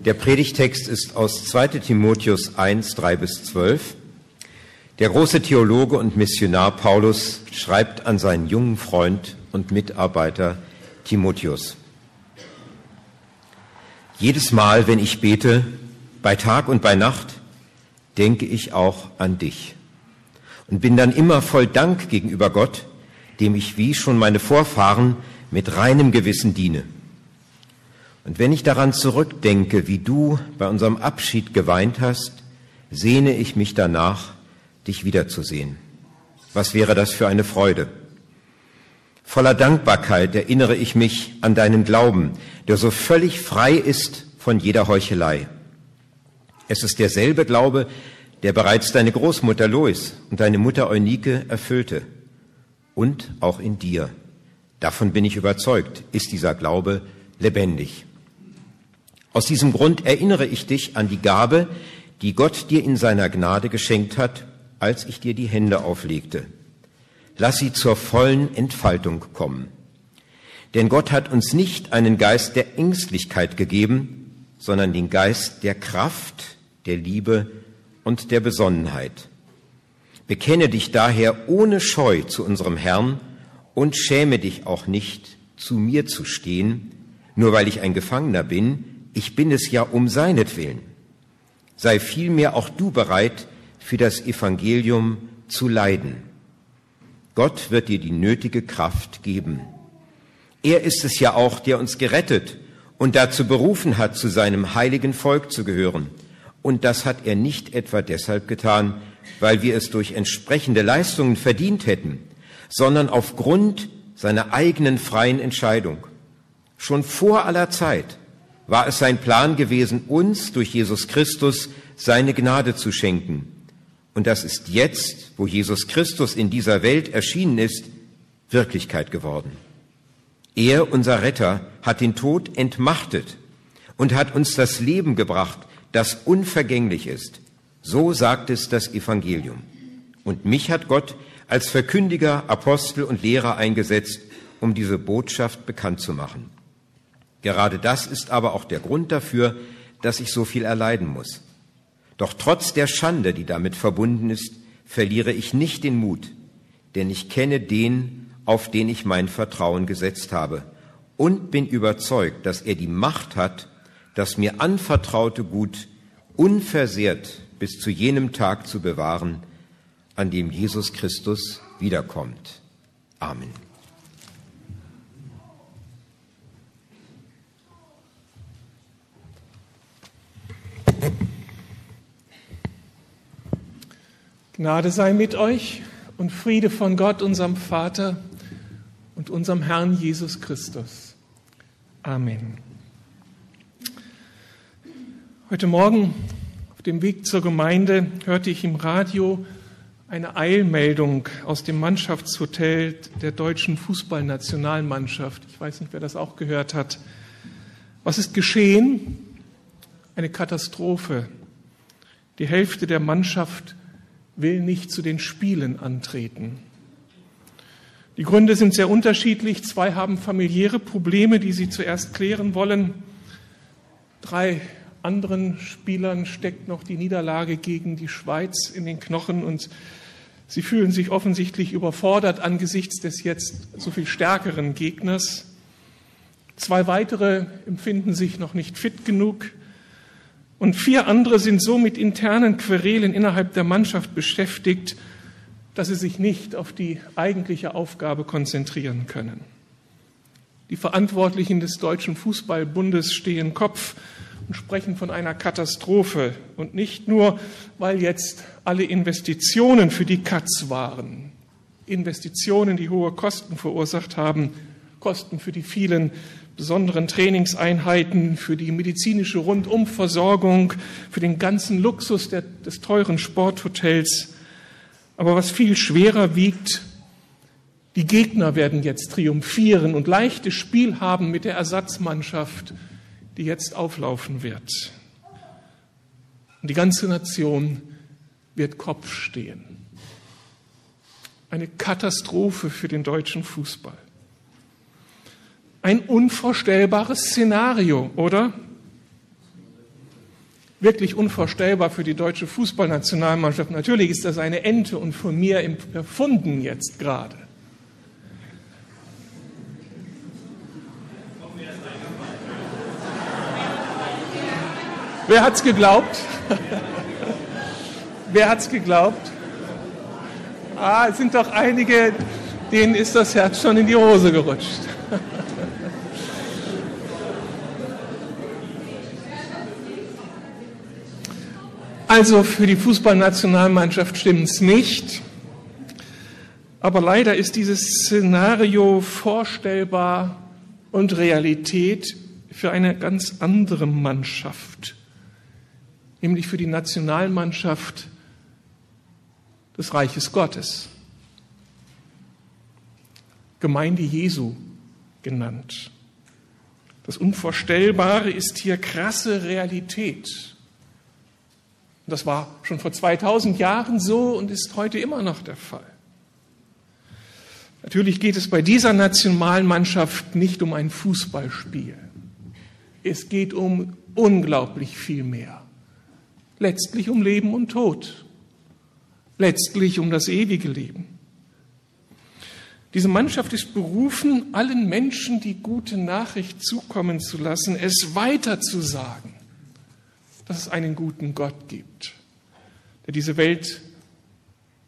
Der Predigtext ist aus 2 Timotheus 1, 3 bis 12. Der große Theologe und Missionar Paulus schreibt an seinen jungen Freund und Mitarbeiter Timotheus. Jedes Mal, wenn ich bete, bei Tag und bei Nacht, denke ich auch an dich und bin dann immer voll Dank gegenüber Gott, dem ich wie schon meine Vorfahren mit reinem Gewissen diene. Und wenn ich daran zurückdenke, wie du bei unserem Abschied geweint hast, sehne ich mich danach, dich wiederzusehen. Was wäre das für eine Freude? Voller Dankbarkeit erinnere ich mich an deinen Glauben, der so völlig frei ist von jeder Heuchelei. Es ist derselbe Glaube, der bereits deine Großmutter Lois und deine Mutter Eunike erfüllte. Und auch in dir. Davon bin ich überzeugt, ist dieser Glaube lebendig. Aus diesem Grund erinnere ich dich an die Gabe, die Gott dir in seiner Gnade geschenkt hat, als ich dir die Hände auflegte. Lass sie zur vollen Entfaltung kommen. Denn Gott hat uns nicht einen Geist der Ängstlichkeit gegeben, sondern den Geist der Kraft, der Liebe und der Besonnenheit. Bekenne dich daher ohne Scheu zu unserem Herrn und schäme dich auch nicht, zu mir zu stehen, nur weil ich ein Gefangener bin, ich bin es ja um seinetwillen. Sei vielmehr auch du bereit, für das Evangelium zu leiden. Gott wird dir die nötige Kraft geben. Er ist es ja auch, der uns gerettet und dazu berufen hat, zu seinem heiligen Volk zu gehören. Und das hat er nicht etwa deshalb getan, weil wir es durch entsprechende Leistungen verdient hätten, sondern aufgrund seiner eigenen freien Entscheidung. Schon vor aller Zeit war es sein Plan gewesen, uns durch Jesus Christus seine Gnade zu schenken. Und das ist jetzt, wo Jesus Christus in dieser Welt erschienen ist, Wirklichkeit geworden. Er, unser Retter, hat den Tod entmachtet und hat uns das Leben gebracht, das unvergänglich ist. So sagt es das Evangelium. Und mich hat Gott als Verkündiger, Apostel und Lehrer eingesetzt, um diese Botschaft bekannt zu machen. Gerade das ist aber auch der Grund dafür, dass ich so viel erleiden muss. Doch trotz der Schande, die damit verbunden ist, verliere ich nicht den Mut, denn ich kenne den, auf den ich mein Vertrauen gesetzt habe und bin überzeugt, dass er die Macht hat, das mir anvertraute Gut unversehrt bis zu jenem Tag zu bewahren, an dem Jesus Christus wiederkommt. Amen. Gnade sei mit euch und Friede von Gott, unserem Vater und unserem Herrn Jesus Christus. Amen. Heute Morgen auf dem Weg zur Gemeinde hörte ich im Radio eine Eilmeldung aus dem Mannschaftshotel der deutschen Fußballnationalmannschaft. Ich weiß nicht, wer das auch gehört hat. Was ist geschehen? Eine Katastrophe. Die Hälfte der Mannschaft will nicht zu den Spielen antreten. Die Gründe sind sehr unterschiedlich. Zwei haben familiäre Probleme, die sie zuerst klären wollen. Drei anderen Spielern steckt noch die Niederlage gegen die Schweiz in den Knochen und sie fühlen sich offensichtlich überfordert angesichts des jetzt so viel stärkeren Gegners. Zwei weitere empfinden sich noch nicht fit genug. Und vier andere sind so mit internen Querelen innerhalb der Mannschaft beschäftigt, dass sie sich nicht auf die eigentliche Aufgabe konzentrieren können. Die Verantwortlichen des Deutschen Fußballbundes stehen Kopf und sprechen von einer Katastrophe. Und nicht nur, weil jetzt alle Investitionen für die Katz waren. Investitionen, die hohe Kosten verursacht haben, Kosten für die vielen besonderen Trainingseinheiten, für die medizinische Rundumversorgung, für den ganzen Luxus der, des teuren Sporthotels. Aber was viel schwerer wiegt, die Gegner werden jetzt triumphieren und leichtes Spiel haben mit der Ersatzmannschaft, die jetzt auflaufen wird. Und die ganze Nation wird Kopf stehen. Eine Katastrophe für den deutschen Fußball. Ein unvorstellbares Szenario, oder? wirklich unvorstellbar für die deutsche Fußballnationalmannschaft. Natürlich ist das eine Ente und von mir erfunden jetzt gerade. Wer hat's geglaubt? Wer hat's geglaubt? Ah, es sind doch einige, denen ist das Herz schon in die Hose gerutscht. Also für die Fußballnationalmannschaft stimmt es nicht. Aber leider ist dieses Szenario vorstellbar und Realität für eine ganz andere Mannschaft nämlich für die Nationalmannschaft des Reiches Gottes, Gemeinde Jesu genannt. Das Unvorstellbare ist hier krasse Realität. Das war schon vor 2000 Jahren so und ist heute immer noch der Fall. Natürlich geht es bei dieser Nationalmannschaft nicht um ein Fußballspiel. Es geht um unglaublich viel mehr letztlich um Leben und Tod, letztlich um das ewige Leben. Diese Mannschaft ist berufen, allen Menschen die gute Nachricht zukommen zu lassen, es weiterzusagen, dass es einen guten Gott gibt, der diese Welt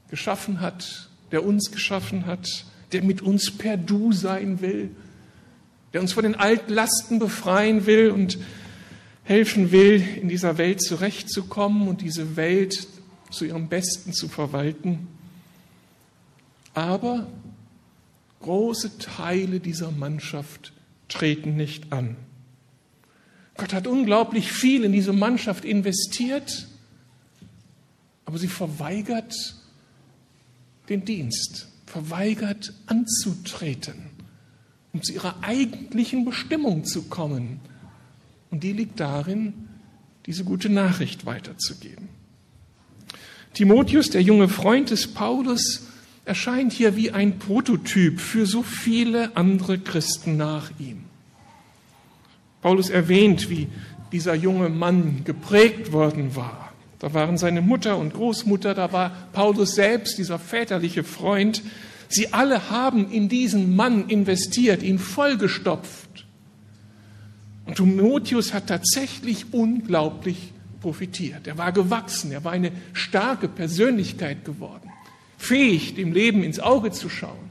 geschaffen hat, der uns geschaffen hat, der mit uns per Du sein will, der uns von den Altlasten befreien will und helfen will, in dieser Welt zurechtzukommen und diese Welt zu ihrem Besten zu verwalten. Aber große Teile dieser Mannschaft treten nicht an. Gott hat unglaublich viel in diese Mannschaft investiert, aber sie verweigert den Dienst, verweigert anzutreten, um zu ihrer eigentlichen Bestimmung zu kommen, und die liegt darin, diese gute Nachricht weiterzugeben. Timotheus, der junge Freund des Paulus, erscheint hier wie ein Prototyp für so viele andere Christen nach ihm. Paulus erwähnt, wie dieser junge Mann geprägt worden war. Da waren seine Mutter und Großmutter, da war Paulus selbst, dieser väterliche Freund. Sie alle haben in diesen Mann investiert, ihn vollgestopft. Und Timotheus hat tatsächlich unglaublich profitiert. Er war gewachsen, er war eine starke Persönlichkeit geworden, fähig, dem Leben ins Auge zu schauen,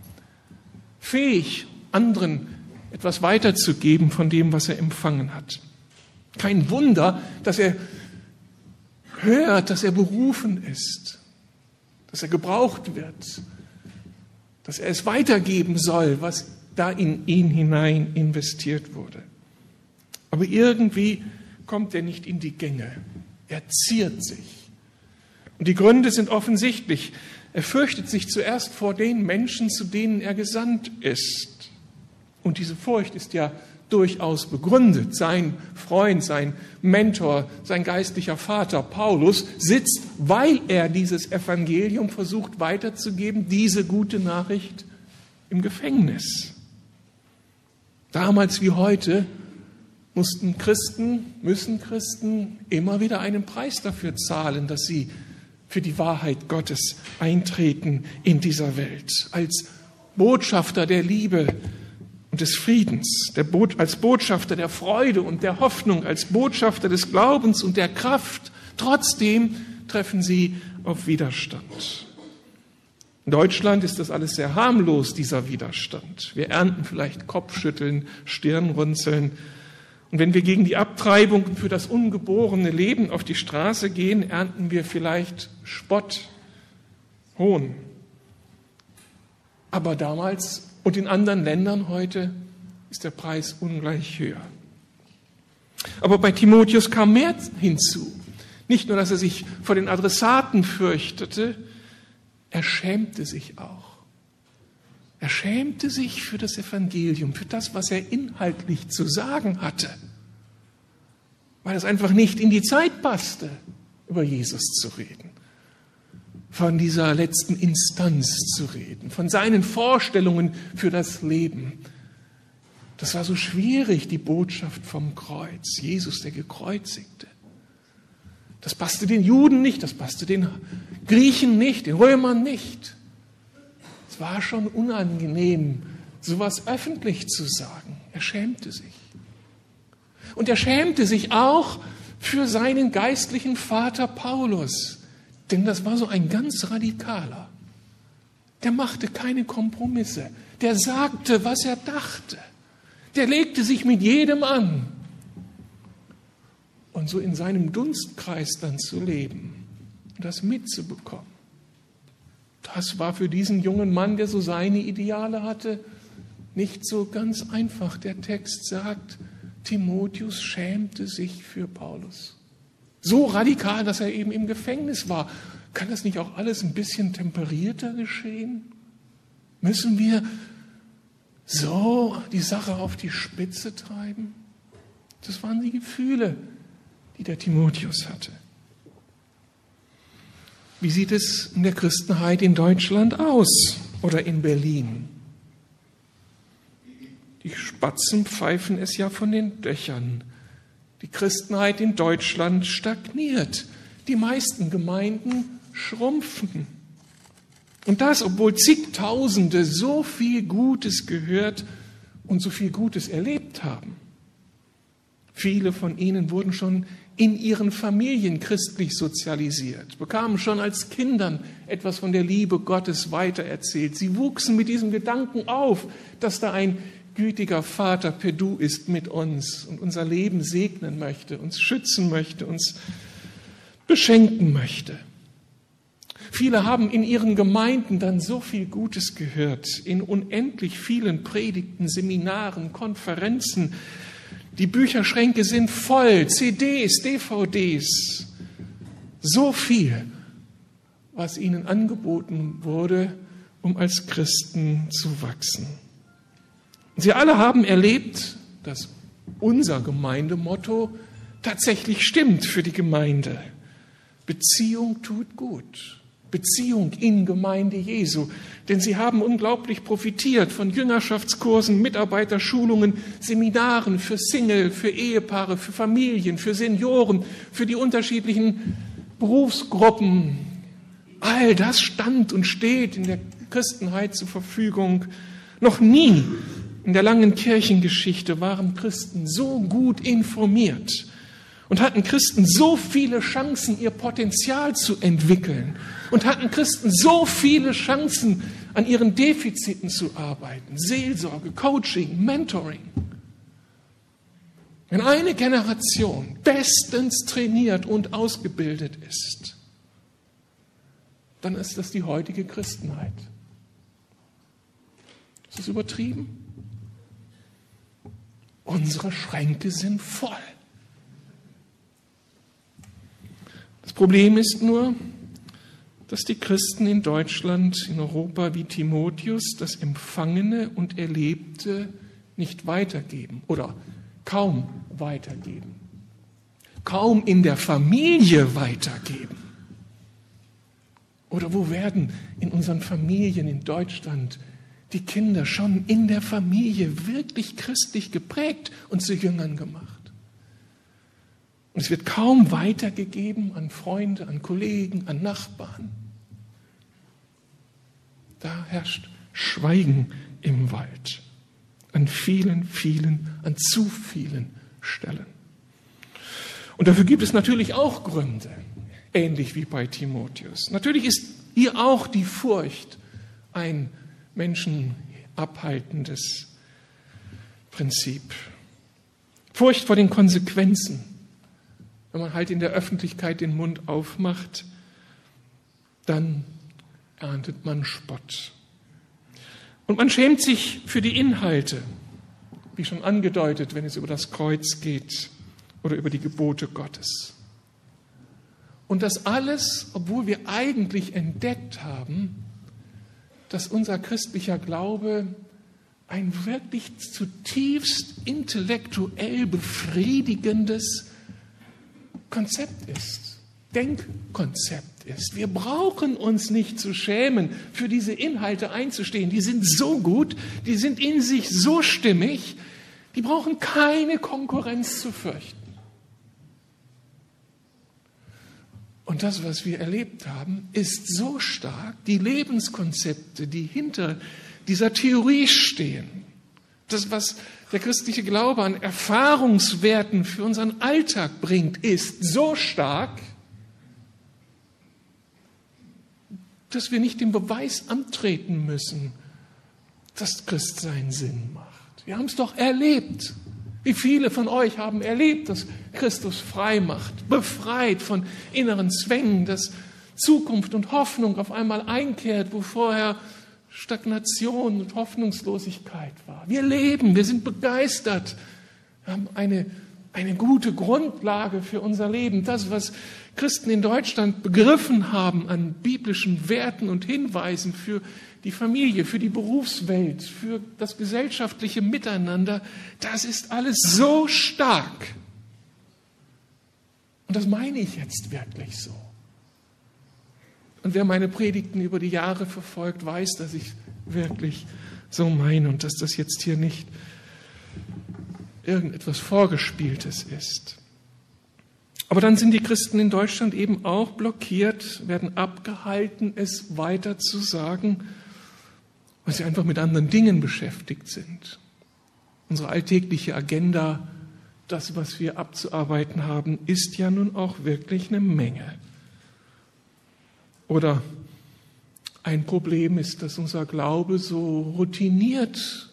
fähig, anderen etwas weiterzugeben von dem, was er empfangen hat. Kein Wunder, dass er hört, dass er berufen ist, dass er gebraucht wird, dass er es weitergeben soll, was da in ihn hinein investiert wurde. Aber irgendwie kommt er nicht in die Gänge. Er ziert sich. Und die Gründe sind offensichtlich. Er fürchtet sich zuerst vor den Menschen, zu denen er gesandt ist. Und diese Furcht ist ja durchaus begründet. Sein Freund, sein Mentor, sein geistlicher Vater Paulus sitzt, weil er dieses Evangelium versucht weiterzugeben, diese gute Nachricht im Gefängnis. Damals wie heute mussten Christen, müssen Christen immer wieder einen Preis dafür zahlen, dass sie für die Wahrheit Gottes eintreten in dieser Welt. Als Botschafter der Liebe und des Friedens, als Botschafter der Freude und der Hoffnung, als Botschafter des Glaubens und der Kraft. Trotzdem treffen sie auf Widerstand. In Deutschland ist das alles sehr harmlos, dieser Widerstand. Wir ernten vielleicht Kopfschütteln, Stirnrunzeln, und wenn wir gegen die Abtreibung und für das ungeborene Leben auf die Straße gehen, ernten wir vielleicht Spott, Hohn. Aber damals und in anderen Ländern heute ist der Preis ungleich höher. Aber bei Timotheus kam mehr hinzu. Nicht nur, dass er sich vor den Adressaten fürchtete, er schämte sich auch. Er schämte sich für das Evangelium, für das, was er inhaltlich zu sagen hatte, weil es einfach nicht in die Zeit passte, über Jesus zu reden, von dieser letzten Instanz zu reden, von seinen Vorstellungen für das Leben. Das war so schwierig, die Botschaft vom Kreuz, Jesus der Gekreuzigte. Das passte den Juden nicht, das passte den Griechen nicht, den Römern nicht. Es war schon unangenehm, sowas öffentlich zu sagen. Er schämte sich. Und er schämte sich auch für seinen geistlichen Vater Paulus, denn das war so ein ganz radikaler. Der machte keine Kompromisse. Der sagte, was er dachte. Der legte sich mit jedem an. Und so in seinem Dunstkreis dann zu leben das mitzubekommen, das war für diesen jungen Mann, der so seine Ideale hatte, nicht so ganz einfach. Der Text sagt, Timotheus schämte sich für Paulus. So radikal, dass er eben im Gefängnis war. Kann das nicht auch alles ein bisschen temperierter geschehen? Müssen wir so die Sache auf die Spitze treiben? Das waren die Gefühle, die der Timotheus hatte. Wie sieht es in der Christenheit in Deutschland aus oder in Berlin? Die Spatzen pfeifen es ja von den Dächern. Die Christenheit in Deutschland stagniert. Die meisten Gemeinden schrumpfen. Und das, obwohl zigtausende so viel Gutes gehört und so viel Gutes erlebt haben. Viele von ihnen wurden schon in ihren Familien christlich sozialisiert, bekamen schon als Kindern etwas von der Liebe Gottes weitererzählt. Sie wuchsen mit diesem Gedanken auf, dass da ein gütiger Vater per Du ist mit uns und unser Leben segnen möchte, uns schützen möchte, uns beschenken möchte. Viele haben in ihren Gemeinden dann so viel Gutes gehört, in unendlich vielen Predigten, Seminaren, Konferenzen. Die Bücherschränke sind voll, CDs, DVDs. So viel, was ihnen angeboten wurde, um als Christen zu wachsen. Sie alle haben erlebt, dass unser Gemeindemotto tatsächlich stimmt für die Gemeinde. Beziehung tut gut. Beziehung in Gemeinde Jesu. Denn sie haben unglaublich profitiert von Jüngerschaftskursen, Mitarbeiterschulungen, Seminaren für Single, für Ehepaare, für Familien, für Senioren, für die unterschiedlichen Berufsgruppen. All das stand und steht in der Christenheit zur Verfügung. Noch nie in der langen Kirchengeschichte waren Christen so gut informiert und hatten Christen so viele Chancen, ihr Potenzial zu entwickeln und hatten Christen so viele Chancen, an ihren Defiziten zu arbeiten. Seelsorge, Coaching, Mentoring. Wenn eine Generation bestens trainiert und ausgebildet ist, dann ist das die heutige Christenheit. Ist das übertrieben? Unsere Schränke sind voll. Das Problem ist nur, dass die Christen in Deutschland, in Europa wie Timotheus das Empfangene und Erlebte nicht weitergeben oder kaum weitergeben, kaum in der Familie weitergeben. Oder wo werden in unseren Familien in Deutschland die Kinder schon in der Familie wirklich christlich geprägt und zu Jüngern gemacht. Und es wird kaum weitergegeben an Freunde, an Kollegen, an Nachbarn. Da herrscht Schweigen im Wald. An vielen, vielen, an zu vielen Stellen. Und dafür gibt es natürlich auch Gründe, ähnlich wie bei Timotheus. Natürlich ist hier auch die Furcht ein Menschen abhaltendes Prinzip. Furcht vor den Konsequenzen. Wenn man halt in der Öffentlichkeit den Mund aufmacht, dann erntet man Spott. Und man schämt sich für die Inhalte, wie schon angedeutet, wenn es über das Kreuz geht oder über die Gebote Gottes. Und das alles, obwohl wir eigentlich entdeckt haben, dass unser christlicher Glaube ein wirklich zutiefst intellektuell befriedigendes Konzept ist, Denkkonzept ist. Wir brauchen uns nicht zu schämen, für diese Inhalte einzustehen. Die sind so gut, die sind in sich so stimmig, die brauchen keine Konkurrenz zu fürchten. Und das, was wir erlebt haben, ist so stark, die Lebenskonzepte, die hinter dieser Theorie stehen, das, was der christliche Glaube an Erfahrungswerten für unseren Alltag bringt, ist so stark, dass wir nicht den Beweis antreten müssen, dass Christsein Sinn macht. Wir haben es doch erlebt. Wie viele von euch haben erlebt, dass Christus frei macht, befreit von inneren Zwängen, dass Zukunft und Hoffnung auf einmal einkehrt, wo vorher Stagnation und Hoffnungslosigkeit war. Wir leben, wir sind begeistert, wir haben eine, eine gute Grundlage für unser Leben. Das, was Christen in Deutschland begriffen haben an biblischen Werten und Hinweisen für die Familie, für die Berufswelt, für das gesellschaftliche Miteinander, das ist alles so stark. Und das meine ich jetzt wirklich so. Und wer meine Predigten über die Jahre verfolgt, weiß, dass ich wirklich so meine und dass das jetzt hier nicht irgendetwas Vorgespieltes ist. Aber dann sind die Christen in Deutschland eben auch blockiert, werden abgehalten, es weiter zu sagen, weil sie einfach mit anderen Dingen beschäftigt sind. Unsere alltägliche Agenda, das, was wir abzuarbeiten haben, ist ja nun auch wirklich eine Menge. Oder ein Problem ist, dass unser Glaube so routiniert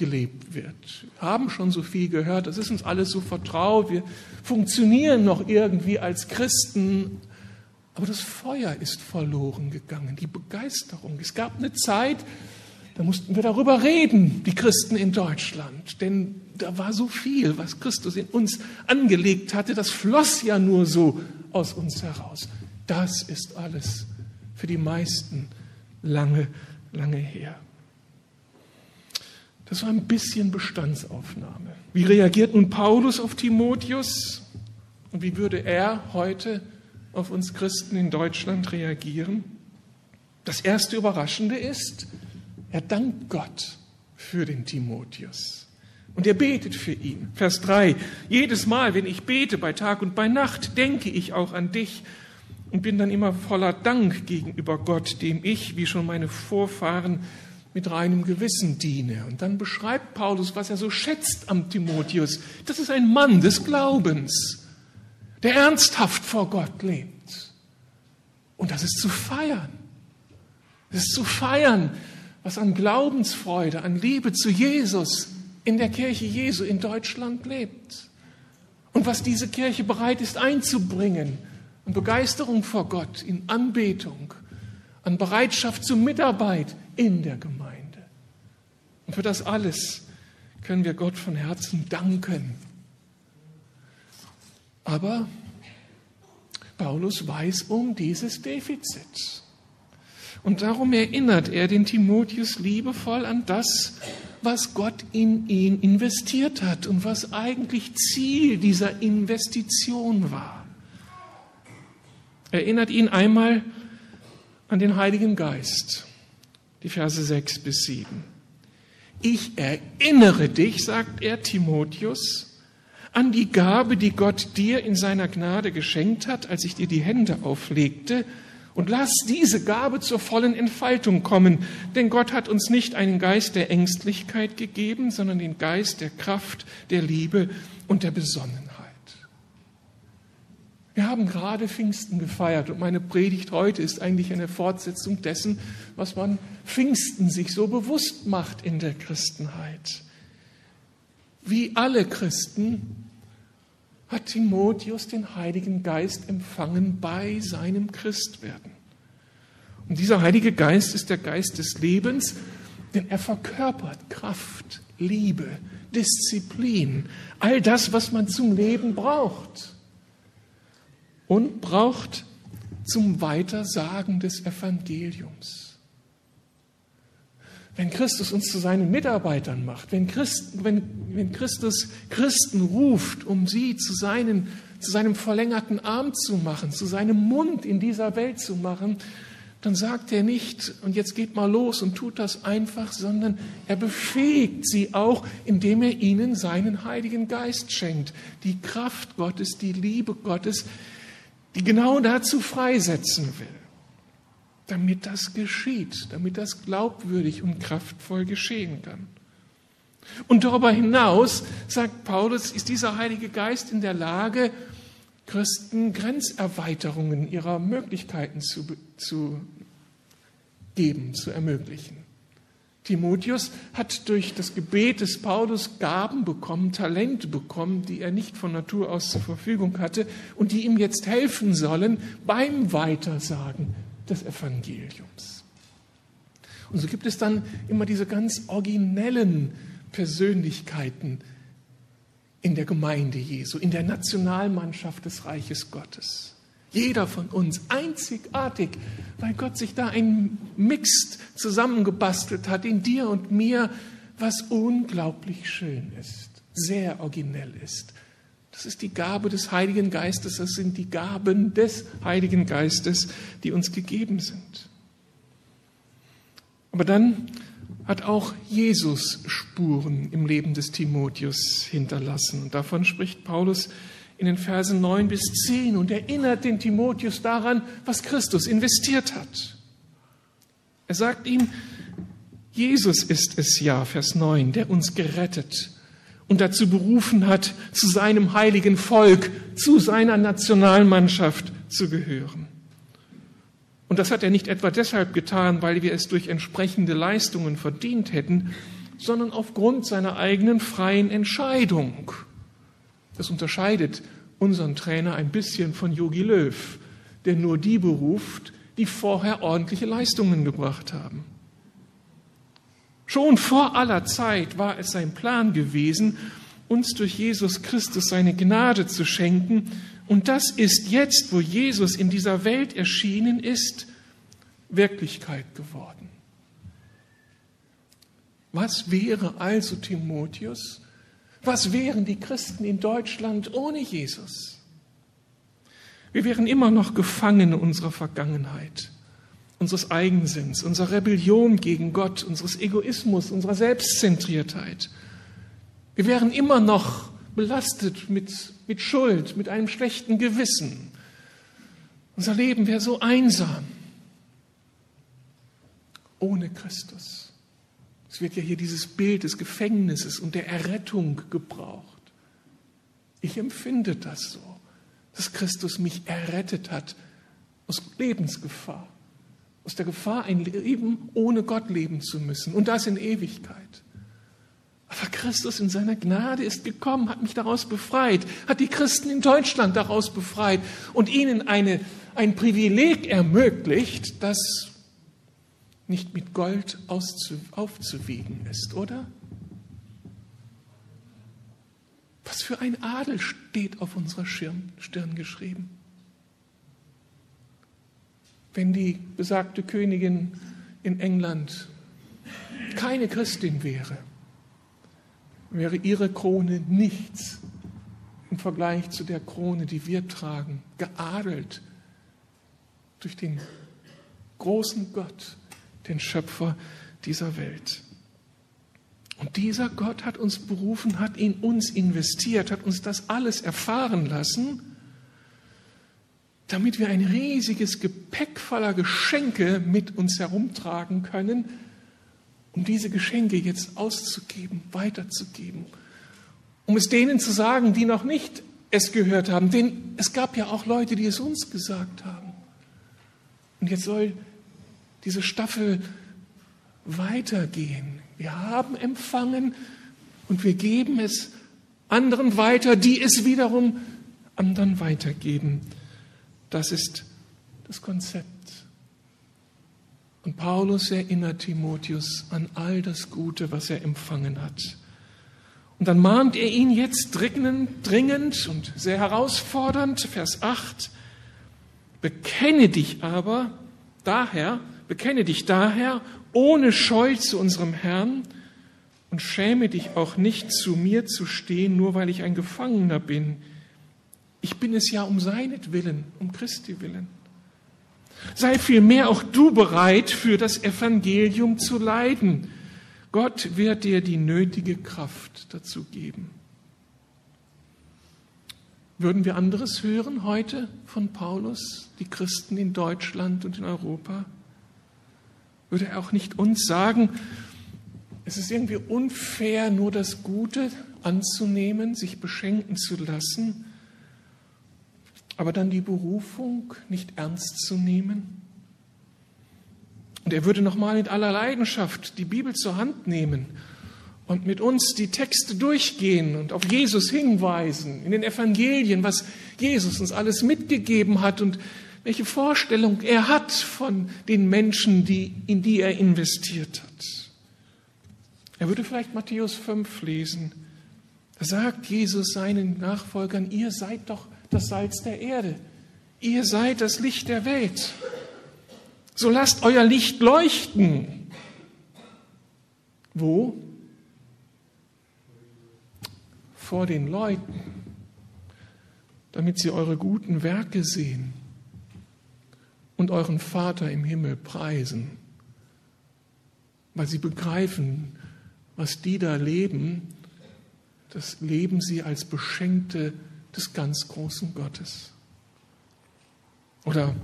gelebt wird. Wir haben schon so viel gehört, das ist uns alles so vertraut, wir funktionieren noch irgendwie als Christen, aber das Feuer ist verloren gegangen, die Begeisterung. Es gab eine Zeit, da mussten wir darüber reden, die Christen in Deutschland. Denn da war so viel, was Christus in uns angelegt hatte, das floss ja nur so aus uns heraus. Das ist alles für die meisten lange, lange her. Das war ein bisschen Bestandsaufnahme. Wie reagiert nun Paulus auf Timotheus? Und wie würde er heute auf uns Christen in Deutschland reagieren? Das erste Überraschende ist, er dankt Gott für den Timotheus. Und er betet für ihn. Vers 3. Jedes Mal, wenn ich bete, bei Tag und bei Nacht, denke ich auch an dich und bin dann immer voller Dank gegenüber Gott, dem ich, wie schon meine Vorfahren, mit reinem Gewissen diene. Und dann beschreibt Paulus, was er so schätzt am Timotheus. Das ist ein Mann des Glaubens, der ernsthaft vor Gott lebt. Und das ist zu feiern. Das ist zu feiern, was an Glaubensfreude, an Liebe zu Jesus in der Kirche Jesu in Deutschland lebt. Und was diese Kirche bereit ist einzubringen an Begeisterung vor Gott, in Anbetung, an Bereitschaft zur Mitarbeit in der Gemeinde. Und für das alles können wir Gott von Herzen danken. Aber Paulus weiß um dieses Defizit. Und darum erinnert er den Timotheus liebevoll an das, was Gott in ihn investiert hat und was eigentlich Ziel dieser Investition war. Er erinnert ihn einmal an den Heiligen Geist, die Verse 6 bis 7. Ich erinnere dich, sagt er Timotheus, an die Gabe, die Gott dir in seiner Gnade geschenkt hat, als ich dir die Hände auflegte, und lass diese Gabe zur vollen Entfaltung kommen, denn Gott hat uns nicht einen Geist der Ängstlichkeit gegeben, sondern den Geist der Kraft, der Liebe und der Besonnenheit. Wir haben gerade Pfingsten gefeiert und meine Predigt heute ist eigentlich eine Fortsetzung dessen, was man Pfingsten sich so bewusst macht in der Christenheit. Wie alle Christen hat Timotheus den Heiligen Geist empfangen bei seinem Christwerden. Und dieser Heilige Geist ist der Geist des Lebens, denn er verkörpert Kraft, Liebe, Disziplin, all das, was man zum Leben braucht. Und braucht zum Weitersagen des Evangeliums wenn Christus uns zu seinen Mitarbeitern macht, wenn, Christ, wenn, wenn Christus Christen ruft, um sie zu, seinen, zu seinem verlängerten Arm zu machen, zu seinem Mund in dieser Welt zu machen, dann sagt er nicht, und jetzt geht mal los und tut das einfach, sondern er befähigt sie auch, indem er ihnen seinen Heiligen Geist schenkt. Die Kraft Gottes, die Liebe Gottes, die genau dazu freisetzen will, damit das geschieht, damit das glaubwürdig und kraftvoll geschehen kann. Und darüber hinaus, sagt Paulus, ist dieser Heilige Geist in der Lage, Christen Grenzerweiterungen ihrer Möglichkeiten zu, zu geben, zu ermöglichen. Timotheus hat durch das Gebet des Paulus Gaben bekommen, Talente bekommen, die er nicht von Natur aus zur Verfügung hatte und die ihm jetzt helfen sollen beim Weitersagen des Evangeliums. Und so gibt es dann immer diese ganz originellen Persönlichkeiten in der Gemeinde Jesu, in der Nationalmannschaft des Reiches Gottes. Jeder von uns einzigartig, weil Gott sich da ein Mix zusammengebastelt hat in dir und mir, was unglaublich schön ist, sehr originell ist. Das ist die Gabe des Heiligen Geistes, das sind die Gaben des Heiligen Geistes, die uns gegeben sind. Aber dann hat auch Jesus Spuren im Leben des Timotheus hinterlassen. Und davon spricht Paulus in den Versen 9 bis 10 und erinnert den Timotheus daran, was Christus investiert hat. Er sagt ihm, Jesus ist es ja, Vers 9, der uns gerettet und dazu berufen hat, zu seinem heiligen Volk, zu seiner Nationalmannschaft zu gehören. Und das hat er nicht etwa deshalb getan, weil wir es durch entsprechende Leistungen verdient hätten, sondern aufgrund seiner eigenen freien Entscheidung. Das unterscheidet unseren Trainer ein bisschen von Yogi Löw, der nur die beruft, die vorher ordentliche Leistungen gebracht haben. Schon vor aller Zeit war es sein Plan gewesen, uns durch Jesus Christus seine Gnade zu schenken. Und das ist jetzt, wo Jesus in dieser Welt erschienen ist, Wirklichkeit geworden. Was wäre also Timotheus, was wären die Christen in Deutschland ohne Jesus? Wir wären immer noch Gefangene unserer Vergangenheit, unseres Eigensinns, unserer Rebellion gegen Gott, unseres Egoismus, unserer Selbstzentriertheit. Wir wären immer noch belastet mit, mit Schuld, mit einem schlechten Gewissen. Unser Leben wäre so einsam ohne Christus. Es wird ja hier dieses Bild des Gefängnisses und der Errettung gebraucht. Ich empfinde das so, dass Christus mich errettet hat aus Lebensgefahr, aus der Gefahr, ein Leben ohne Gott leben zu müssen und das in Ewigkeit. Aber Christus in seiner Gnade ist gekommen, hat mich daraus befreit, hat die Christen in Deutschland daraus befreit und ihnen eine, ein Privileg ermöglicht, das nicht mit Gold aufzuwiegen ist, oder? Was für ein Adel steht auf unserer Stirn geschrieben. Wenn die besagte Königin in England keine Christin wäre, wäre ihre Krone nichts im Vergleich zu der Krone, die wir tragen, geadelt durch den großen Gott, den Schöpfer dieser Welt. Und dieser Gott hat uns berufen, hat in uns investiert, hat uns das alles erfahren lassen, damit wir ein riesiges Gepäck voller Geschenke mit uns herumtragen können, um diese Geschenke jetzt auszugeben, weiterzugeben, um es denen zu sagen, die noch nicht es gehört haben. Denn es gab ja auch Leute, die es uns gesagt haben. Und jetzt soll diese Staffel weitergehen. Wir haben empfangen und wir geben es anderen weiter, die es wiederum anderen weitergeben. Das ist das Konzept. Und Paulus erinnert Timotheus an all das Gute, was er empfangen hat. Und dann mahnt er ihn jetzt dringend, dringend und sehr herausfordernd, Vers 8, bekenne dich aber daher, Bekenne dich daher ohne Scheu zu unserem Herrn und schäme dich auch nicht, zu mir zu stehen, nur weil ich ein Gefangener bin. Ich bin es ja um seinetwillen, um Christi willen. Sei vielmehr auch du bereit, für das Evangelium zu leiden. Gott wird dir die nötige Kraft dazu geben. Würden wir anderes hören heute von Paulus, die Christen in Deutschland und in Europa? Würde er auch nicht uns sagen, es ist irgendwie unfair, nur das Gute anzunehmen, sich beschenken zu lassen, aber dann die Berufung nicht ernst zu nehmen? Und er würde nochmal in aller Leidenschaft die Bibel zur Hand nehmen und mit uns die Texte durchgehen und auf Jesus hinweisen, in den Evangelien, was Jesus uns alles mitgegeben hat und welche Vorstellung er hat von den Menschen, die, in die er investiert hat. Er würde vielleicht Matthäus 5 lesen. Da sagt Jesus seinen Nachfolgern, ihr seid doch das Salz der Erde. Ihr seid das Licht der Welt. So lasst euer Licht leuchten. Wo? vor den Leuten, damit sie eure guten Werke sehen und euren Vater im Himmel preisen, weil sie begreifen, was die da leben, das leben sie als Beschenkte des ganz großen Gottes. Oder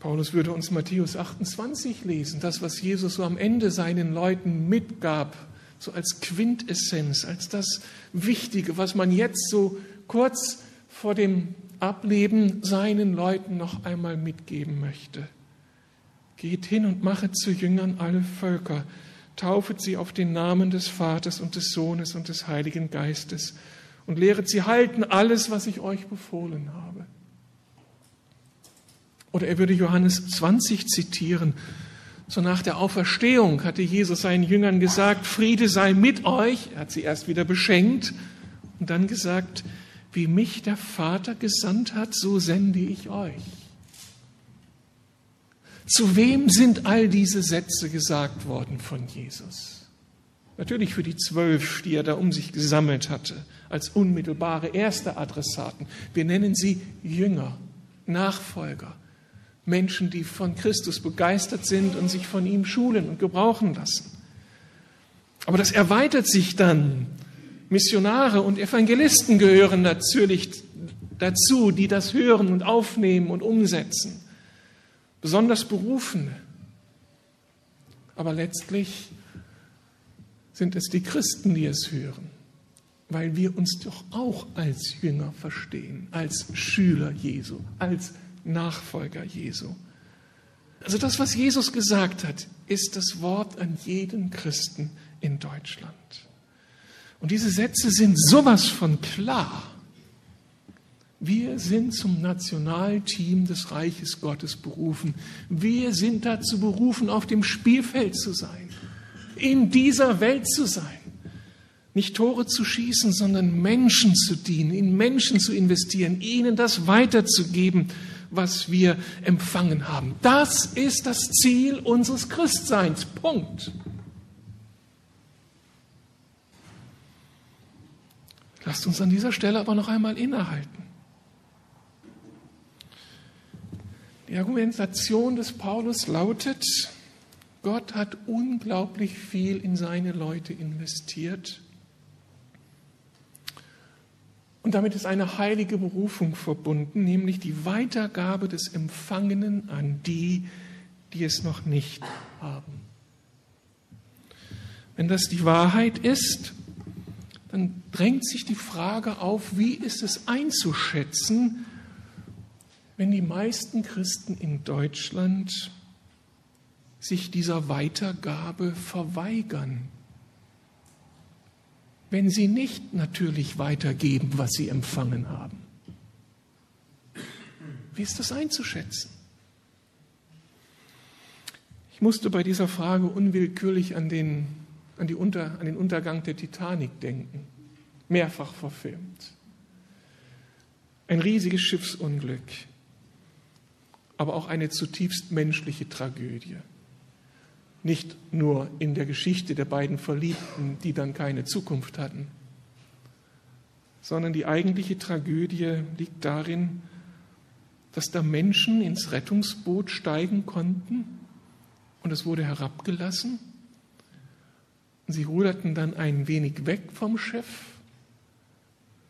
Paulus würde uns Matthäus 28 lesen, das, was Jesus so am Ende seinen Leuten mitgab so als Quintessenz, als das Wichtige, was man jetzt so kurz vor dem Ableben seinen Leuten noch einmal mitgeben möchte. Geht hin und machet zu Jüngern alle Völker, taufet sie auf den Namen des Vaters und des Sohnes und des Heiligen Geistes und lehret sie halten alles, was ich euch befohlen habe. Oder er würde Johannes 20 zitieren, so nach der Auferstehung hatte Jesus seinen Jüngern gesagt, Friede sei mit euch. Er hat sie erst wieder beschenkt und dann gesagt, wie mich der Vater gesandt hat, so sende ich euch. Zu wem sind all diese Sätze gesagt worden von Jesus? Natürlich für die zwölf, die er da um sich gesammelt hatte, als unmittelbare erste Adressaten. Wir nennen sie Jünger, Nachfolger. Menschen, die von Christus begeistert sind und sich von ihm schulen und gebrauchen lassen. Aber das erweitert sich dann. Missionare und Evangelisten gehören natürlich dazu, die das hören und aufnehmen und umsetzen. Besonders Berufene. Aber letztlich sind es die Christen, die es hören, weil wir uns doch auch als Jünger verstehen, als Schüler Jesu, als Nachfolger Jesu. Also das, was Jesus gesagt hat, ist das Wort an jeden Christen in Deutschland. Und diese Sätze sind sowas von klar. Wir sind zum Nationalteam des Reiches Gottes berufen. Wir sind dazu berufen, auf dem Spielfeld zu sein, in dieser Welt zu sein. Nicht Tore zu schießen, sondern Menschen zu dienen, in Menschen zu investieren, ihnen das weiterzugeben, was wir empfangen haben. Das ist das Ziel unseres Christseins. Punkt. Lasst uns an dieser Stelle aber noch einmal innehalten. Die Argumentation des Paulus lautet, Gott hat unglaublich viel in seine Leute investiert und damit ist eine heilige Berufung verbunden, nämlich die Weitergabe des Empfangenen an die, die es noch nicht haben. Wenn das die Wahrheit ist, dann drängt sich die Frage auf, wie ist es einzuschätzen, wenn die meisten Christen in Deutschland sich dieser Weitergabe verweigern wenn sie nicht natürlich weitergeben, was sie empfangen haben? Wie ist das einzuschätzen? Ich musste bei dieser Frage unwillkürlich an den, an, Unter, an den Untergang der Titanic denken, mehrfach verfilmt. Ein riesiges Schiffsunglück, aber auch eine zutiefst menschliche Tragödie. Nicht nur in der Geschichte der beiden Verliebten, die dann keine Zukunft hatten, sondern die eigentliche Tragödie liegt darin, dass da Menschen ins Rettungsboot steigen konnten und es wurde herabgelassen. Sie ruderten dann ein wenig weg vom Schiff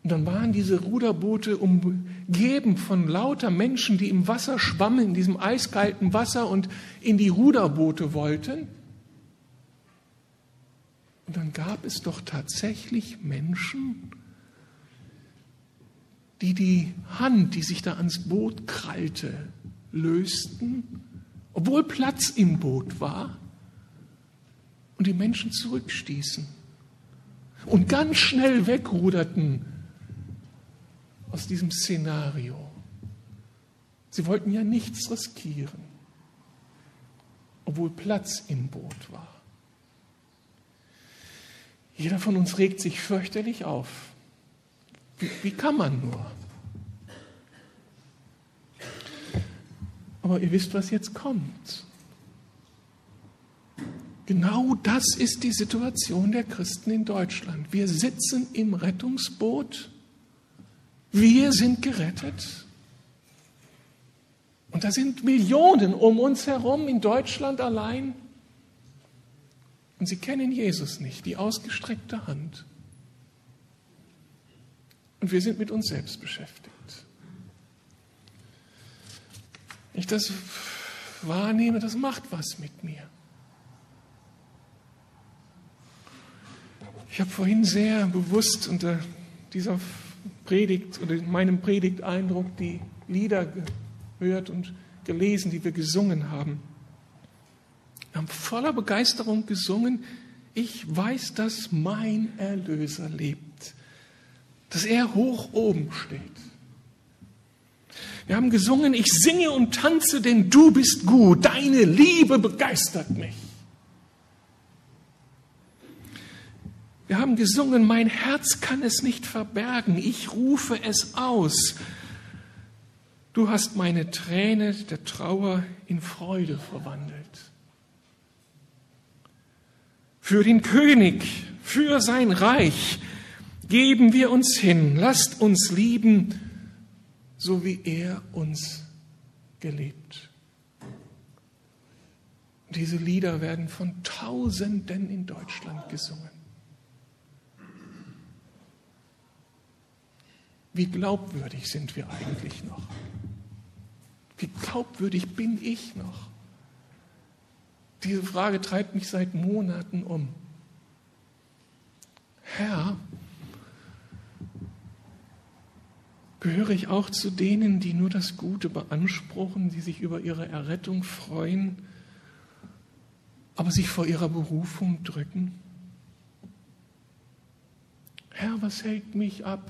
Und dann waren diese Ruderboote umgeben von lauter Menschen, die im Wasser schwammen, in diesem eiskalten Wasser und in die Ruderboote wollten. Und dann gab es doch tatsächlich Menschen, die die Hand, die sich da ans Boot krallte, lösten, obwohl Platz im Boot war, und die Menschen zurückstießen und ganz schnell wegruderten aus diesem Szenario. Sie wollten ja nichts riskieren, obwohl Platz im Boot war. Jeder von uns regt sich fürchterlich auf. Wie, wie kann man nur? Aber ihr wisst, was jetzt kommt. Genau das ist die Situation der Christen in Deutschland. Wir sitzen im Rettungsboot. Wir sind gerettet. Und da sind Millionen um uns herum in Deutschland allein. Und sie kennen Jesus nicht, die ausgestreckte Hand. Und wir sind mit uns selbst beschäftigt. ich das wahrnehme, das macht was mit mir. Ich habe vorhin sehr bewusst unter dieser Predigt oder meinem Predigteindruck die Lieder gehört und gelesen, die wir gesungen haben. Wir haben voller Begeisterung gesungen, ich weiß, dass mein Erlöser lebt, dass er hoch oben steht. Wir haben gesungen, ich singe und tanze, denn du bist gut, deine Liebe begeistert mich. Wir haben gesungen, mein Herz kann es nicht verbergen, ich rufe es aus. Du hast meine Träne der Trauer in Freude verwandelt. Für den König, für sein Reich geben wir uns hin, lasst uns lieben, so wie er uns gelebt. Diese Lieder werden von Tausenden in Deutschland gesungen. Wie glaubwürdig sind wir eigentlich noch? Wie glaubwürdig bin ich noch? Diese Frage treibt mich seit Monaten um. Herr, Gehöre ich auch zu denen, die nur das Gute beanspruchen, die sich über ihre Errettung freuen, aber sich vor ihrer Berufung drücken? Herr, was hält mich ab?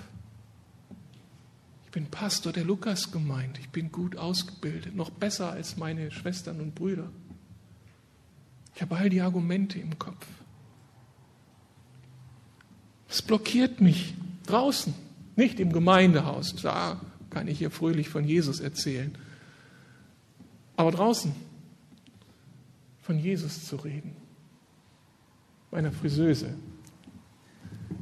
Ich bin Pastor der Lukas-Gemeinde. Ich bin gut ausgebildet, noch besser als meine Schwestern und Brüder. Ich habe all die Argumente im Kopf. Was blockiert mich draußen? Nicht im Gemeindehaus, da kann ich hier fröhlich von Jesus erzählen. Aber draußen von Jesus zu reden. Meiner Friseuse,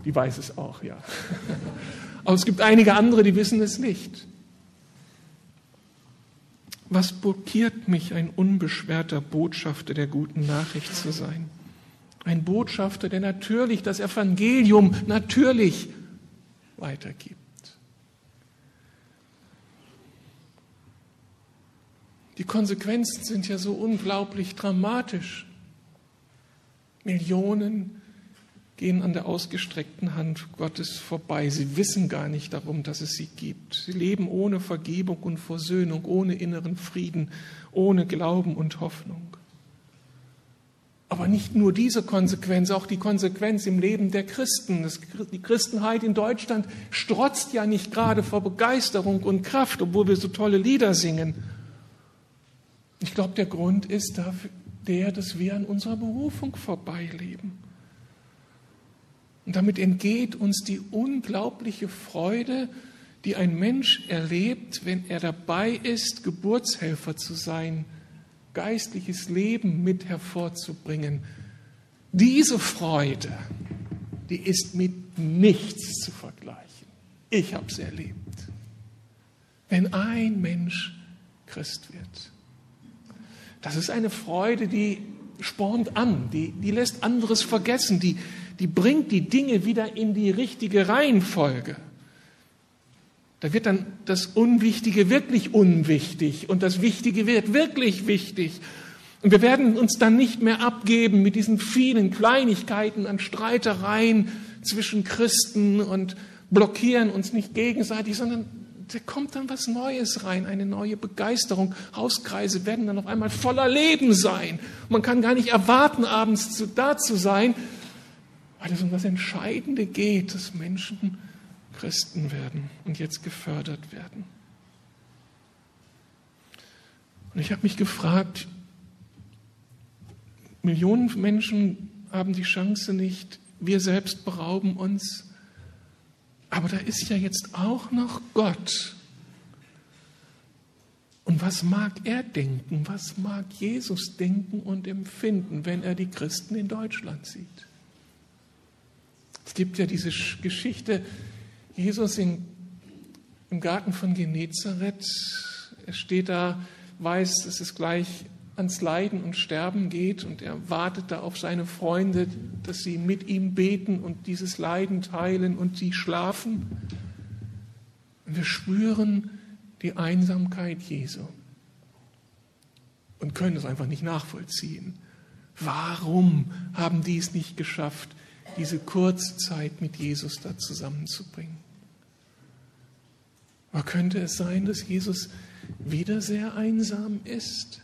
die weiß es auch, ja. Aber es gibt einige andere, die wissen es nicht. Was blockiert mich, ein unbeschwerter Botschafter der guten Nachricht zu sein? Ein Botschafter, der natürlich das Evangelium natürlich weitergibt. Die Konsequenzen sind ja so unglaublich dramatisch. Millionen gehen an der ausgestreckten Hand Gottes vorbei. Sie wissen gar nicht darum, dass es sie gibt. Sie leben ohne Vergebung und Versöhnung, ohne inneren Frieden, ohne Glauben und Hoffnung. Aber nicht nur diese Konsequenz, auch die Konsequenz im Leben der Christen. die Christenheit in Deutschland strotzt ja nicht gerade vor Begeisterung und Kraft, obwohl wir so tolle Lieder singen. Ich glaube, der Grund ist dafür, der, dass wir an unserer Berufung vorbeileben. Und damit entgeht uns die unglaubliche Freude, die ein Mensch erlebt, wenn er dabei ist, Geburtshelfer zu sein – geistliches Leben mit hervorzubringen. Diese Freude, die ist mit nichts zu vergleichen. Ich habe es erlebt. Wenn ein Mensch Christ wird. Das ist eine Freude, die spornt an, die, die lässt anderes vergessen, die, die bringt die Dinge wieder in die richtige Reihenfolge. Da wird dann das Unwichtige wirklich unwichtig und das Wichtige wird wirklich wichtig. Und wir werden uns dann nicht mehr abgeben mit diesen vielen Kleinigkeiten an Streitereien zwischen Christen und blockieren uns nicht gegenseitig, sondern da kommt dann was Neues rein, eine neue Begeisterung. Hauskreise werden dann auf einmal voller Leben sein. Man kann gar nicht erwarten, abends da zu sein, weil es um das Entscheidende geht, dass Menschen Christen werden und jetzt gefördert werden. Und ich habe mich gefragt, Millionen Menschen haben die Chance nicht, wir selbst berauben uns, aber da ist ja jetzt auch noch Gott. Und was mag er denken? Was mag Jesus denken und empfinden, wenn er die Christen in Deutschland sieht? Es gibt ja diese Geschichte, Jesus in, im Garten von Genezareth. Er steht da, weiß, dass es gleich ans Leiden und Sterben geht und er wartet da auf seine Freunde, dass sie mit ihm beten und dieses Leiden teilen und sie schlafen. Und wir spüren die Einsamkeit Jesu und können es einfach nicht nachvollziehen. Warum haben die es nicht geschafft, diese Kurzzeit mit Jesus da zusammenzubringen? Aber könnte es sein, dass Jesus wieder sehr einsam ist?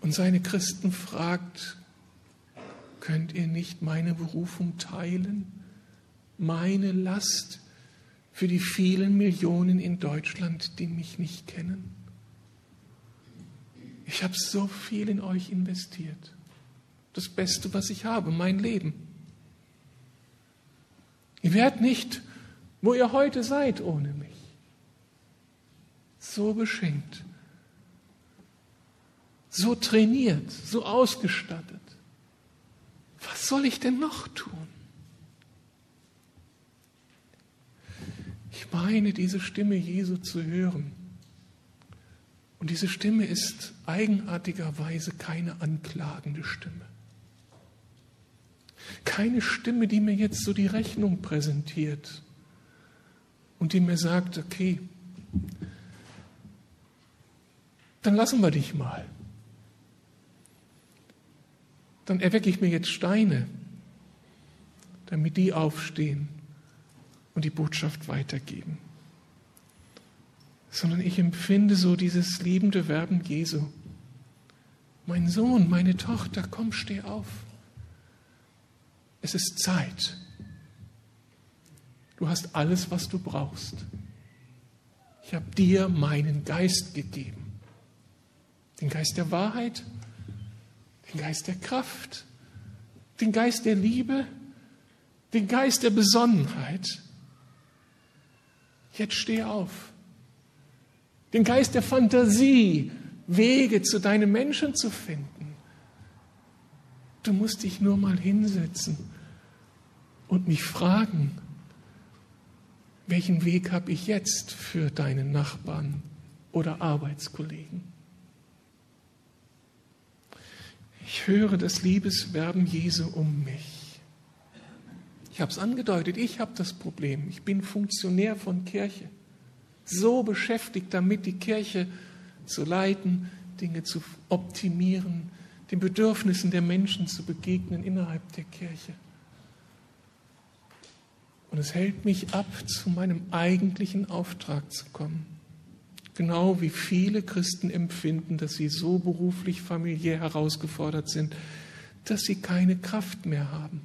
Und seine Christen fragt, könnt ihr nicht meine Berufung teilen, meine Last für die vielen Millionen in Deutschland, die mich nicht kennen? Ich habe so viel in euch investiert. Das Beste, was ich habe, mein Leben. Ihr werdet nicht, wo ihr heute seid ohne mich. So beschenkt so trainiert, so ausgestattet. Was soll ich denn noch tun? Ich meine, diese Stimme Jesu zu hören. Und diese Stimme ist eigenartigerweise keine anklagende Stimme. Keine Stimme, die mir jetzt so die Rechnung präsentiert und die mir sagt, okay, dann lassen wir dich mal dann erwecke ich mir jetzt Steine, damit die aufstehen und die Botschaft weitergeben. Sondern ich empfinde so dieses liebende Werben Jesu. Mein Sohn, meine Tochter, komm, steh auf. Es ist Zeit. Du hast alles, was du brauchst. Ich habe dir meinen Geist gegeben. Den Geist der Wahrheit, den Geist der Kraft, den Geist der Liebe, den Geist der Besonnenheit. Jetzt steh auf. Den Geist der Fantasie, Wege zu deinen Menschen zu finden. Du musst dich nur mal hinsetzen und mich fragen, welchen Weg habe ich jetzt für deinen Nachbarn oder Arbeitskollegen? Ich höre das Liebeswerben Jesu um mich. Ich habe es angedeutet, ich habe das Problem. Ich bin Funktionär von Kirche. So beschäftigt damit, die Kirche zu leiten, Dinge zu optimieren, den Bedürfnissen der Menschen zu begegnen innerhalb der Kirche. Und es hält mich ab, zu meinem eigentlichen Auftrag zu kommen. Genau wie viele Christen empfinden, dass sie so beruflich, familiär herausgefordert sind, dass sie keine Kraft mehr haben.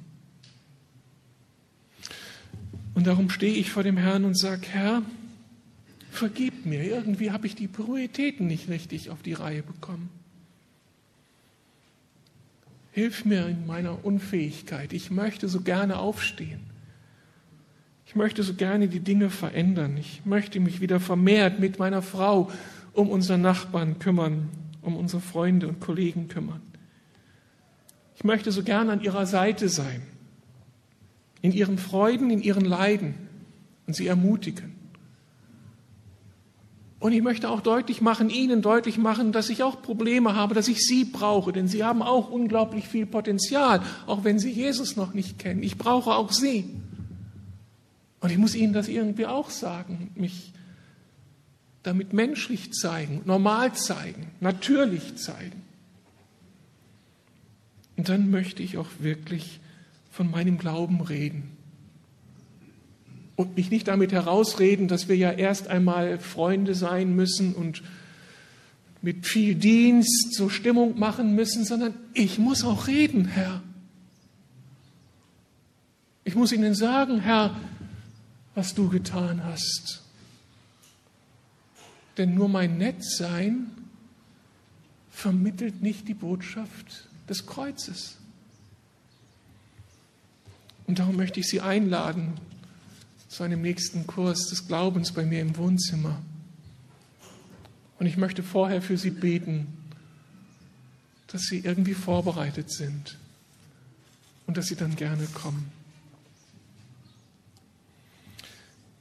Und darum stehe ich vor dem Herrn und sage, Herr, vergib mir, irgendwie habe ich die Prioritäten nicht richtig auf die Reihe bekommen. Hilf mir in meiner Unfähigkeit. Ich möchte so gerne aufstehen. Ich möchte so gerne die Dinge verändern. Ich möchte mich wieder vermehrt mit meiner Frau um unsere Nachbarn kümmern, um unsere Freunde und Kollegen kümmern. Ich möchte so gerne an ihrer Seite sein, in ihren Freuden, in ihren Leiden und sie ermutigen. Und ich möchte auch deutlich machen, Ihnen deutlich machen, dass ich auch Probleme habe, dass ich Sie brauche, denn Sie haben auch unglaublich viel Potenzial, auch wenn Sie Jesus noch nicht kennen. Ich brauche auch Sie. Und ich muss Ihnen das irgendwie auch sagen, mich damit menschlich zeigen, normal zeigen, natürlich zeigen. Und dann möchte ich auch wirklich von meinem Glauben reden. Und mich nicht damit herausreden, dass wir ja erst einmal Freunde sein müssen und mit viel Dienst so Stimmung machen müssen, sondern ich muss auch reden, Herr. Ich muss Ihnen sagen, Herr, was du getan hast. Denn nur mein Nettsein vermittelt nicht die Botschaft des Kreuzes. Und darum möchte ich Sie einladen zu einem nächsten Kurs des Glaubens bei mir im Wohnzimmer. Und ich möchte vorher für Sie beten, dass Sie irgendwie vorbereitet sind und dass Sie dann gerne kommen.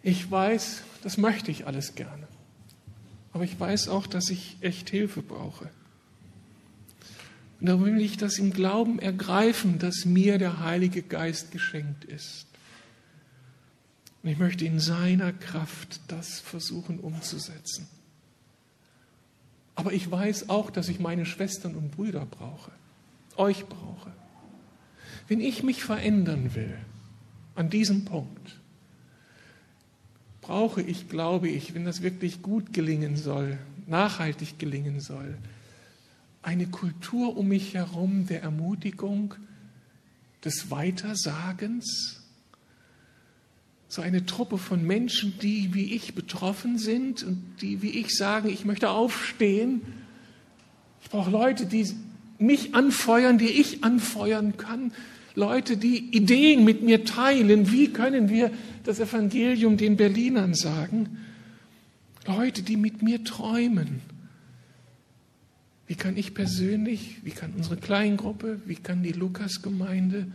Ich weiß, das möchte ich alles gerne. Aber ich weiß auch, dass ich echt Hilfe brauche. Und da will ich das im Glauben ergreifen, dass mir der Heilige Geist geschenkt ist. Und ich möchte in seiner Kraft das versuchen umzusetzen. Aber ich weiß auch, dass ich meine Schwestern und Brüder brauche, euch brauche. Wenn ich mich verändern will an diesem Punkt, brauche ich, glaube ich, wenn das wirklich gut gelingen soll, nachhaltig gelingen soll, eine Kultur um mich herum der Ermutigung, des Weitersagens, so eine Truppe von Menschen, die wie ich betroffen sind und die wie ich sagen, ich möchte aufstehen. Ich brauche Leute, die mich anfeuern, die ich anfeuern kann. Leute, die Ideen mit mir teilen. Wie können wir das Evangelium den Berlinern sagen? Leute, die mit mir träumen. Wie kann ich persönlich, wie kann unsere Kleingruppe, wie kann die Lukasgemeinde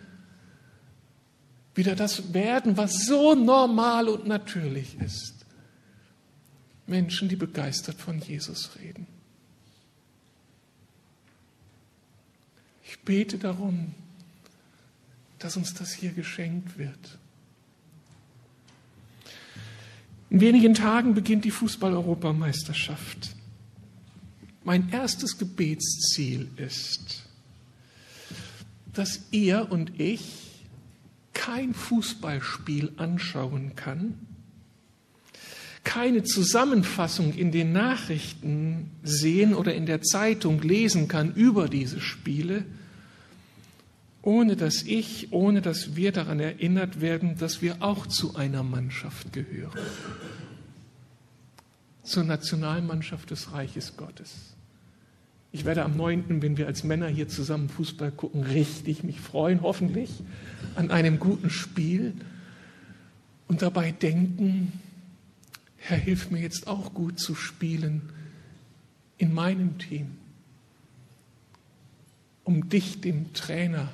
wieder das werden, was so normal und natürlich ist? Menschen, die begeistert von Jesus reden. Ich bete darum, dass uns das hier geschenkt wird. In wenigen Tagen beginnt die Fußball-Europameisterschaft. Mein erstes Gebetsziel ist, dass ihr und ich kein Fußballspiel anschauen kann, keine Zusammenfassung in den Nachrichten sehen oder in der Zeitung lesen kann über diese Spiele, ohne dass ich, ohne dass wir daran erinnert werden, dass wir auch zu einer Mannschaft gehören, zur Nationalmannschaft des Reiches Gottes. Ich werde am 9., wenn wir als Männer hier zusammen Fußball gucken, richtig mich freuen, hoffentlich, an einem guten Spiel und dabei denken, Herr, hilf mir jetzt auch gut zu spielen in meinem Team, um dich, dem Trainer,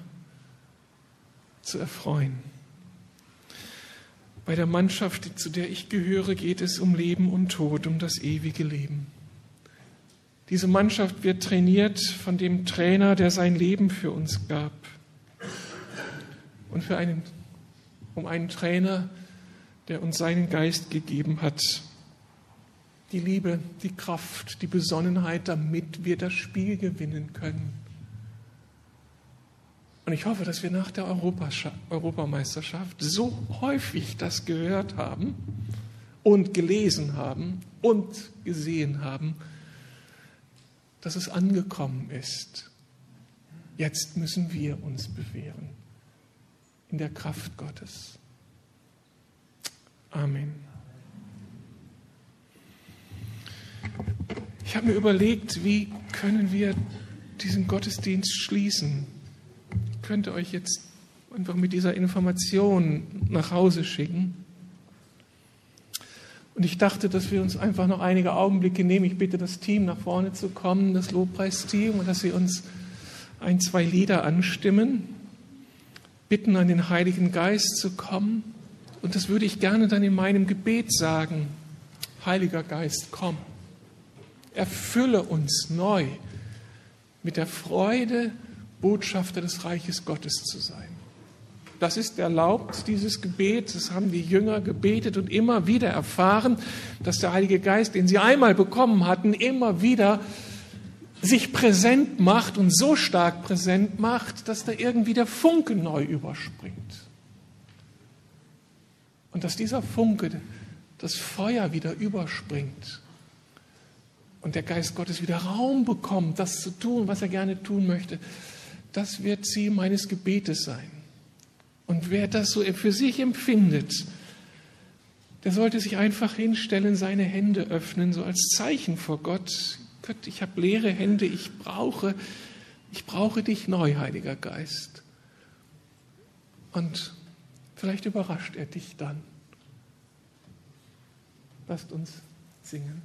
zu erfreuen. Bei der Mannschaft, zu der ich gehöre, geht es um Leben und Tod, um das ewige Leben. Diese Mannschaft wird trainiert von dem Trainer, der sein Leben für uns gab. Und für einen, um einen Trainer, der uns seinen Geist gegeben hat. Die Liebe, die Kraft, die Besonnenheit, damit wir das Spiel gewinnen können. Und ich hoffe, dass wir nach der Europameisterschaft so häufig das gehört haben und gelesen haben und gesehen haben, dass es angekommen ist. Jetzt müssen wir uns bewähren in der Kraft Gottes. Amen. Ich habe mir überlegt, wie können wir diesen Gottesdienst schließen könnte euch jetzt einfach mit dieser Information nach Hause schicken. Und ich dachte, dass wir uns einfach noch einige Augenblicke nehmen. Ich bitte das Team nach vorne zu kommen, das Lobpreisteam, und dass sie uns ein, zwei Lieder anstimmen, bitten an den Heiligen Geist zu kommen. Und das würde ich gerne dann in meinem Gebet sagen. Heiliger Geist, komm. Erfülle uns neu mit der Freude, Botschafter des Reiches Gottes zu sein. Das ist erlaubt, dieses Gebet. Das haben die Jünger gebetet und immer wieder erfahren, dass der Heilige Geist, den sie einmal bekommen hatten, immer wieder sich präsent macht und so stark präsent macht, dass da irgendwie der Funke neu überspringt. Und dass dieser Funke, das Feuer wieder überspringt und der Geist Gottes wieder Raum bekommt, das zu tun, was er gerne tun möchte, das wird Ziel meines Gebetes sein. Und wer das so für sich empfindet, der sollte sich einfach hinstellen, seine Hände öffnen, so als Zeichen vor Gott. Gott, ich habe leere Hände, ich brauche, ich brauche dich neu, Heiliger Geist. Und vielleicht überrascht er dich dann. Lasst uns singen.